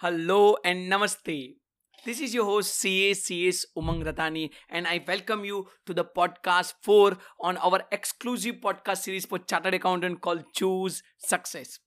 Hello and नमस्ते this is your host C A C S Umang Ratani and I welcome you to the podcast four on our exclusive podcast series for chartered accountant call choose success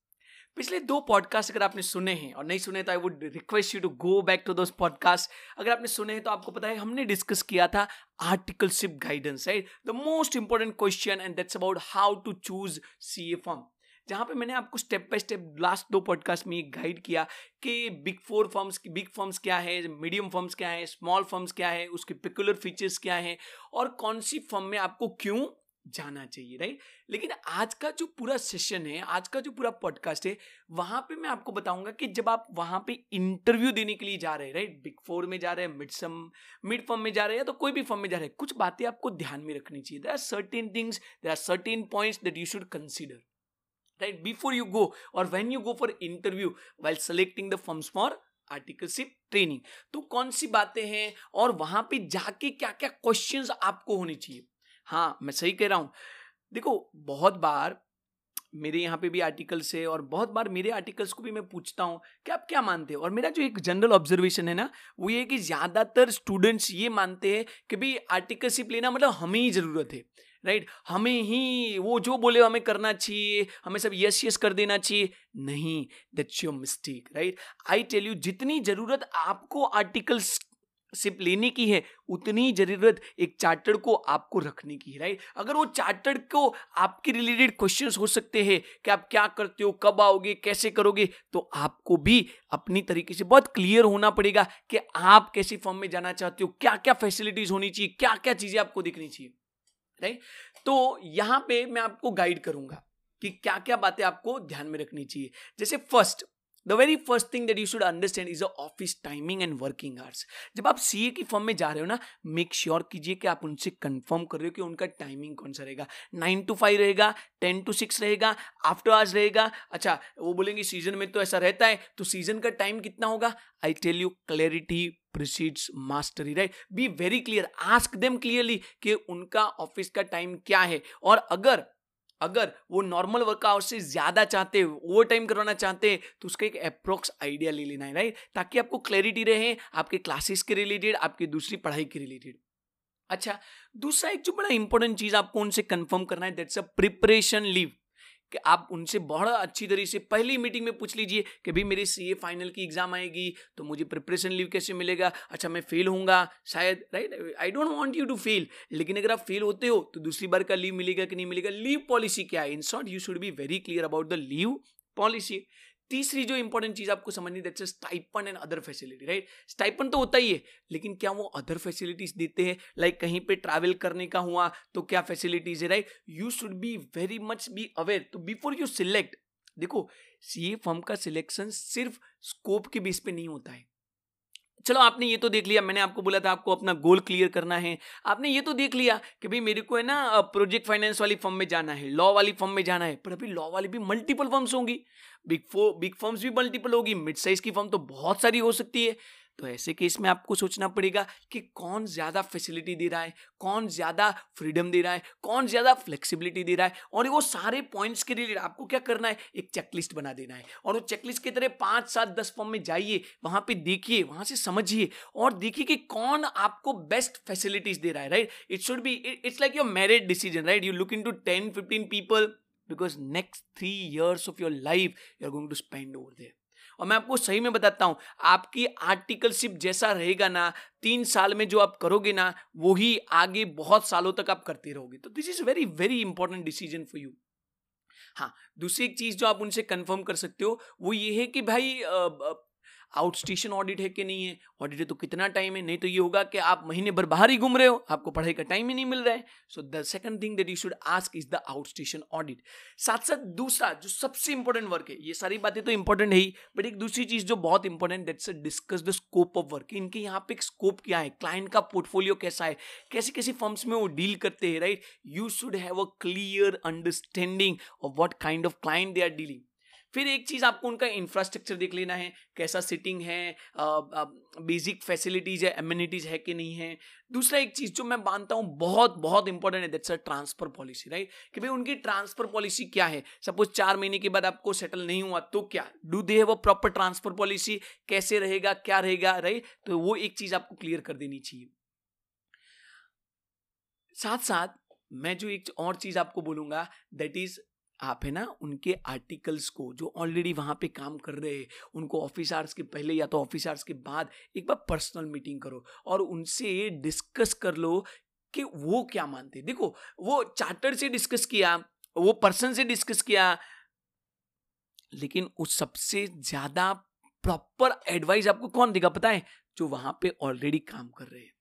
पिछले दो podcast अगर आपने सुने हैं और नहीं सुने तो I would request you to go back to those podcast अगर आपने सुने हैं तो आपको पता है हमने डिस्कस किया था articleship guidance right the most important question and that's about how to choose C A firm जहाँ पे मैंने आपको स्टेप बाय स्टेप लास्ट दो पॉडकास्ट में गाइड किया कि big four firms big firms क्या है मीडियम फर्म्स क्या है स्मॉल फर्म्स क्या है, उसके पिकुलर फीचर्स क्या है और कौन सी फर्म में आपको क्यों जाना चाहिए राइट लेकिन आज का जो पूरा सेशन है, आज का जो पूरा पॉडकास्ट है, वहाँ पे मैं आपको बताऊँगा कि जब आप वहाँ पे इंटरव्यू देने के लिए जा रहे हैं राइट बिग फोर में जा रहे हैं मिड सम मिड फर्म में जा रहे हैं तो कोई भी फर्म में जा रहे हैं, कुछ बातें आपको ध्यान में रखनी चाहिए। There are certain things there are certain points that you should consider right? Before you go or when you go for interview while selecting the firms for articleship training तो कौन सी बातें हैं और वहाँ पे जाके क्या क्या क्वेश्चंस आपको होने चाहिए? हाँ मैं सही कह रहा हूँ। देखो, बहुत बार मेरे यहाँ पे भी आर्टिकल्स है और बहुत बार मेरे आर्टिकल्स को भी मैं पूछता हूँ कि आप क्या मानते हो? और मेरा जो एक जनरल ऑब्जर्वेशन है ना, वो ये कि ज़्यादातर स्टूडेंट्स ये मानते हैं कि भाई आर्टिकलशिप लेना मतलब हमें ही ज़रूरत है। राइट? हमें ही वो जो बोले हमें करना चाहिए, हमें सब यस यस कर देना चाहिए। नहीं that's your mistake right I tell you जितनी ज़रूरत आपको आर्टिकल्स सिर्फ़ लेने की है, उतनी ज़रूरत एक चार्टर्ड को आपको रखने की है राइट अगर वो चार्टर्ड को आपके रिलेटेड क्वेश्चंस हो सकते हैं कि आप क्या करते हो, कब आओगे, कैसे करोगे तो आपको भी अपनी तरीके से बहुत क्लियर होना पड़ेगा कि आप कैसी फॉर्म में जाना चाहते हो क्या क्या फैसिलिटीज़ होनी चाहिए क्या क्या चीज़ें आपको देखनी चाहिए। राइट? तो यहाँ पे मैं आपको गाइड करूँगा कि क्या क्या बातें आपको ध्यान में रखनी चाहिए। जैसे first the very first thing that you should understand is office timing and working hours जब आप सीए की फॉर्म में जा रहे हो ना मेक श्योर कीजिए कि आप उनसे कंफर्म कर रहे हो कि उनका टाइमिंग कौन सा रहेगा। नाइन टू फाइव रहेगा टेन टू सिक्स रहेगा आफ्टर आवर्स रहेगा। अच्छा वो बोलेंगे सीज़न में तो ऐसा रहता है तो सीज़न का टाइम कितना होगा? I tell you clarity precedes mastery right be very clear ask them clearly कि उनका ऑफ़िस का टाइम क्या है। और अगर अगर वो नॉर्मल वर्क आवर से ज़्यादा चाहते हैं ओवर टाइम करवाना चाहते हैं तो उसका एक अप्रोक्स आइडिया ले लेना है राइट ताकि आपको क्लैरिटी रहे, आपके क्लासेस के रिलेटेड आपकी दूसरी पढ़ाई के रिलेटेड अच्छा दूसरा एक जो बड़ा इंपॉर्टेंट चीज़ आपको उनसे कंफर्म करना है दैट्स अ प्रिपरेशन लीव कि आप उनसे बहुत अच्छी तरीके से पहली मीटिंग में पूछ लीजिए कि भाई मेरी सी फाइनल की एग्ज़ाम आएगी तो मुझे प्रिपरेशन लीव कैसे मिलेगा? अच्छा मैं फेल होऊँगा, शायद right I don't want you to fail लेकिन अगर आप फेल होते हो तो दूसरी बार का लीव मिलेगा कि नहीं मिलेगा? लीव पॉलिसी क्या है? In short you should be very clear about the leave policy तीसरी जो इंपॉर्टेंट चीज़ आपको समझनी that's stipend and other facility right stipend तो होता ही है, लेकिन क्या वो अदर फैसिलिटीज़ देते हैं? लाइक like कहीं पे ट्रैवल करने का हुआ तो क्या फैसिलिटीज़ है right you should be very much be aware तो बिफोर यू सिलेक्ट देखो सी ए फॉर्म का सिलेक्शन सिर्फ़ स्कोप के बेस पे नहीं होता है। चलो आपने ये तो देख लिया, मैंने आपको बोला था आपको अपना गोल क्लियर करना है। आपने ये तो देख लिया कि भाई मेरे को है ना प्रोजेक्ट फाइनेंस वाली फर्म में जाना है लॉ वाली फर्म में जाना है, पर अभी लॉ वाली भी मल्टीपल फर्म्स होंगी। बिग फो बिग फर्म्स भी मल्टीपल होगी मिड साइज़ की फर्म तो बहुत सारी हो सकती है। तो ऐसे केस में आपको सोचना पड़ेगा कि कौन ज़्यादा फैसिलिटी दे रहा है, कौन ज़्यादा फ्रीडम दे रहा है, कौन ज़्यादा फ्लेक्सिबिलिटी दे रहा है और वो सारे पॉइंट्स के रिलेटेड आपको क्या करना है? एक चेकलिस्ट बना देना है और वो चेकलिस्ट की तरह पाँच सात दस फॉर्म में जाइए, वहाँ पर देखिए, वहाँ से समझिए और देखिए कि कौन आपको बेस्ट फैसिलिटीज़ दे रहा है right it should be it's like your married decision right you look into ten fifteen people because next three years of your life you are going to spend over there और मैं आपको सही में बताता हूँ, आपकी आर्टिकलशिप जैसा रहेगा ना, तीन साल में जो आप करोगे ना वही आगे बहुत सालों तक आप करते रहोगे। तो this is very very important decision for you हाँ दूसरी एक चीज़ जो आप उनसे कंफर्म कर सकते हो, वो ये है कि भाई आउट स्टेशन ऑडिट है कि नहीं है? ऑडिट है तो कितना टाइम है? नहीं तो ये होगा कि आप महीने भर बाहर ही घूम रहे हो, आपको पढ़ाई का टाइम ही नहीं मिल रहा है। So the second thing that you should ask is the outstation audit साथ साथ दूसरा, जो सबसे इंपॉर्टेंट वर्क है, ये सारी बातें तो इंपॉर्टेंट है ही बट एक दूसरी चीज़ जो बहुत important that's discuss the scope of work इनके यहाँ पे स्कोप क्या है? क्लाइंट का पोर्टफोलियो कैसा है? कैसे कैसे फर्म्स में वो डील करते हैं right you should have a clear understanding of what kind of client they are dealing फिर एक चीज़ आपको उनका इंफ्रास्ट्रक्चर देख लेना है, कैसा सिटिंग है बेसिक फैसिलिटीज़ है एम्यूनिटीज़ है कि नहीं है। दूसरा एक चीज़ जो मैं मानता हूँ बहुत बहुत इंपॉर्टेंट है that's a transfer policy right कि भाई उनकी ट्रांसफ़र पॉलिसी क्या है? सपोज़ चार महीने के बाद आपको सेटल नहीं हुआ तो क्या? Do they have a proper transfer policy कैसे रहेगा, क्या रहेगा राइट तो वो एक चीज़ आपको क्लियर कर देनी चाहिए। साथ साथ मैं जो एक और चीज़ आपको बोलूँगा दैट इज़ आप है ना, उनके आर्टिकल्स को, जो ऑलरेडी वहाँ पे काम कर रहे हैं, उनको ऑफ़िस आवर्स के पहले या तो ऑफ़िस आवर्स के बाद एक बार पर्सनल मीटिंग करो और उनसे डिस्कस कर लो कि वो क्या मानते देखो, वो चार्टर से डिस्कस किया, वो पर्सन से डिस्कस किया, लेकिन उस सबसे ज़्यादा प्रॉपर एडवाइस आपको कौन देगा पता है? जो वहाँ पे ऑलरेडी काम कर रहे हैं।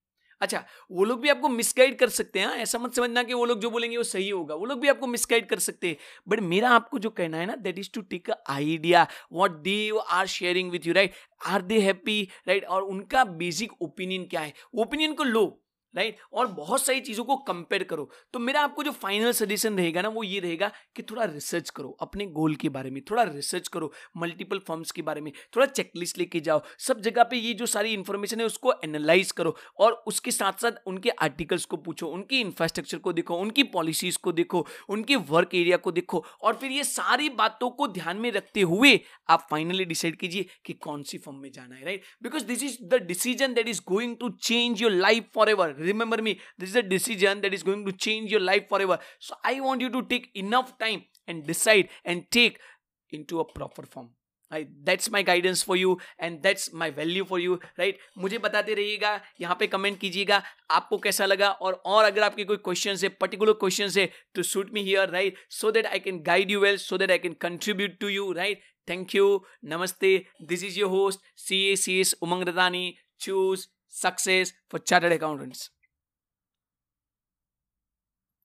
अच्छा वो लोग भी आपको मिसगाइड कर सकते हैं हाँ? ऐसा मत समझना कि वो लोग जो बोलेंगे वो सही होगा। वो लोग भी आपको मिसगाइड कर सकते हैं। बट मेरा आपको जो कहना है ना that is to take a idea what they are sharing with you right are they happy right और उनका बेसिक ओपिनियन क्या है? ओपिनियन को लो। राइट? और बहुत सारी चीज़ों को कंपेयर करो। तो मेरा आपको जो फाइनल सजेशन रहेगा ना, वो ये रहेगा कि थोड़ा रिसर्च करो अपने गोल के बारे में, थोड़ा रिसर्च करो मल्टीपल फॉर्म्स के बारे में, थोड़ा चेकलिस्ट लेके जाओ। सब जगह पे ये जो सारी इन्फॉर्मेशन है, उसको एनालाइज करो और उसके साथ साथ उनके आर्टिकल्स को पूछो, उनकी इंफ्रास्ट्रक्चर को देखो, उनकी पॉलिसीज़ को देखो, उनके वर्क एरिया को देखो और फिर ये सारी बातों को ध्यान में रखते हुए आप फाइनली डिसाइड कीजिए कि कौन सी फॉर्म में जाना है right because this is the decision that is going to change your life forever remember me, this is a decision that is going to change your life forever. So, i want you to take enough time and decide and take into a proper form. That's my guidance for you and that's my value for you right मुझे बताते रहिएगा, यहाँ पे comment कीजिएगा, आपको कैसा लगा? और और अगर आपके कोई क्वेश्चन है पर्टिकुलर क्वेश्चन है तो shoot me here right so that I can guide you well so that I can contribute to you right thank you नमस्ते this is your host C A C S Umang Radani choose success for chartered accountants.